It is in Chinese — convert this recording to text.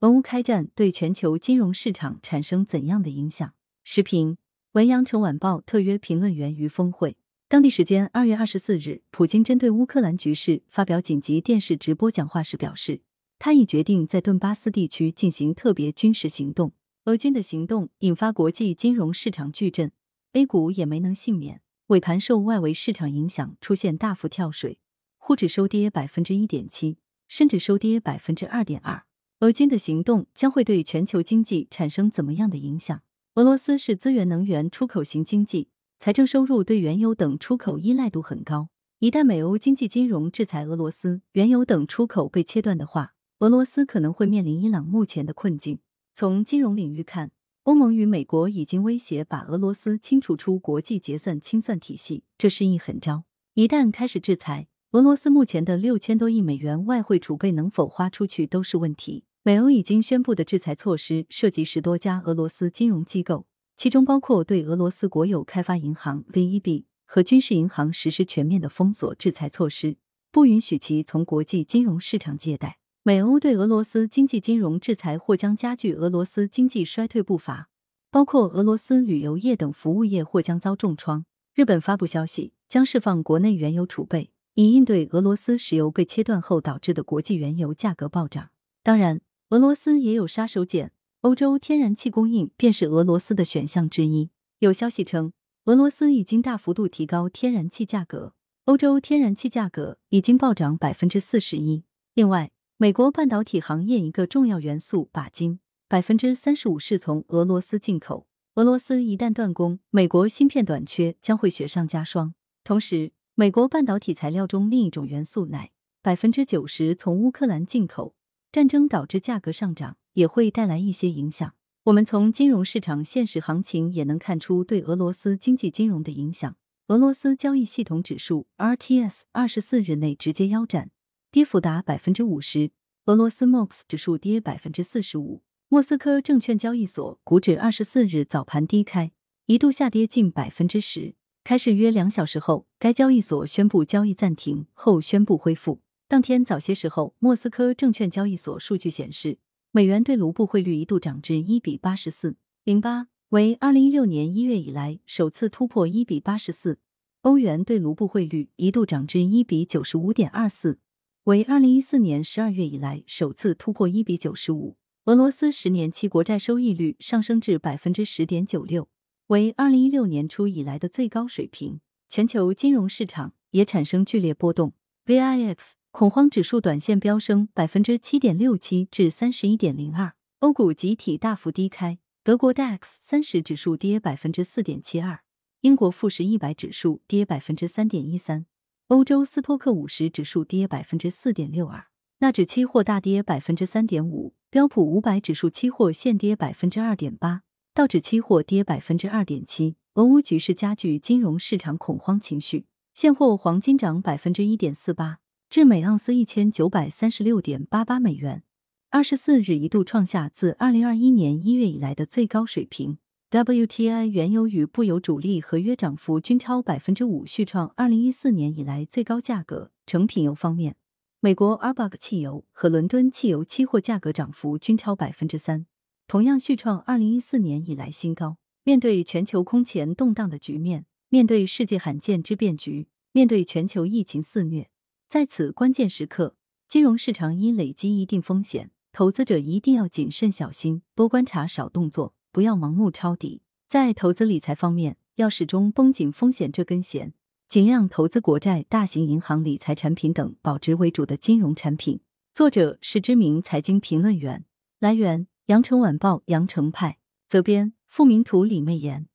俄乌开战对全球金融市场产生怎样的影响？时评：文阳城晚报特约评论员于峰会。当地时间二月二十四日，普京针对乌克兰局势发表紧急电视直播讲话时表示，他已决定在顿巴斯地区进行特别军事行动。俄军的行动引发国际金融市场巨震，A 股也没能幸免。尾盘受外围市场影响，出现大幅跳水，沪指收跌百分之一点七，深指收跌百分之二点二。俄军的行动将会对全球经济产生怎么样的影响？俄罗斯是资源能源出口型经济，财政收入对原油等出口依赖度很高。一旦美欧经济金融制裁俄罗斯，原油等出口被切断的话，俄罗斯可能会面临伊朗目前的困境。从金融领域看，欧盟与美国已经威胁把俄罗斯清除出国际结算清算体系，这是一狠招。一旦开始制裁，俄罗斯目前的六千多亿美元外汇储备能否花出去都是问题。美欧已经宣布的制裁措施涉及十多家俄罗斯金融机构，其中包括对俄罗斯国有开发银行 VEB 和军事银行实施全面的封锁制裁措施，不允许其从国际金融市场借贷。美欧对俄罗斯经济金融制裁或将加剧俄罗斯经济衰退步伐，包括俄罗斯旅游业等服务业或将遭重创。日本发布消息，将释放国内原油储备，以应对俄罗斯石油被切断后导致的国际原油价格暴涨。当然，俄罗斯也有杀手锏，欧洲天然气供应便是俄罗斯的选项之一。有消息称，俄罗斯已经大幅度提高天然气价格，欧洲天然气价格已经暴涨百分之四十一。另外，美国半导体行业一个重要元素钯金，百分之三十五是从俄罗斯进口。俄罗斯一旦断供，美国芯片短缺将会雪上加霜。同时，美国半导体材料中另一种元素氖，百分之九十从乌克兰进口。战争导致价格上涨，也会带来一些影响。我们从金融市场现实行情也能看出对俄罗斯经济金融的影响。俄罗斯交易系统指数 RTS 二十四日内直接腰斩。跌幅达百分之五十，俄罗斯 MOX 指数跌百分之四十五。莫斯科证券交易所股指二十四日早盘低开，一度下跌近百分之十。开市约两小时后，该交易所宣布交易暂停，后宣布恢复。当天早些时候，莫斯科证券交易所数据显示，美元对卢布汇率一度涨至一比八十四零八，为二零一六年一月以来首次突破一比八十四。欧元对卢布汇率一度涨至一比九十五点二四。为二零一四年十二月以来首次突破一比九十五。俄罗斯十年期国债收益率上升至百分之十点九六，为二零一六年初以来的最高水平。全球金融市场也产生剧烈波动，VIX 恐慌指数短线飙升百分之七点六七至三十一点零二，欧股集体大幅低开，德国 DAX 三十指数跌百分之四点七二，英国富时一百指数跌百分之三点一三。欧洲斯托克五十指数跌百分之四点六二，纳指期货大跌百分之三点五，标普五百指数期货现跌百分之二点八，道指期货跌百分之二点七。俄乌局势加剧金融市场恐慌情绪，现货黄金涨百分之一点四八，至每盎司一千九百三十六点八八美元，二十四日一度创下自二零二一年一月以来的最高水平。WTI 原油与布油主力合约涨幅均超百分之五，续创二零一四年以来最高价格。成品油方面，美国 Arbuck 汽油和伦敦汽油期货价格涨幅均超百分之三，同样续创二零一四年以来新高。面对全球空前动荡的局面，面对世界罕见之变局，面对全球疫情肆虐，在此关键时刻，金融市场已累积一定风险，投资者一定要谨慎小心，多观察，少动作。不要盲目抄底，在投资理财方面，要始终绷紧风险这根弦，尽量投资国债、大型银行理财产品等保值为主的金融产品。作者是知名财经评论员，来源：羊城晚报羊城派，责编：付明图，李媚妍。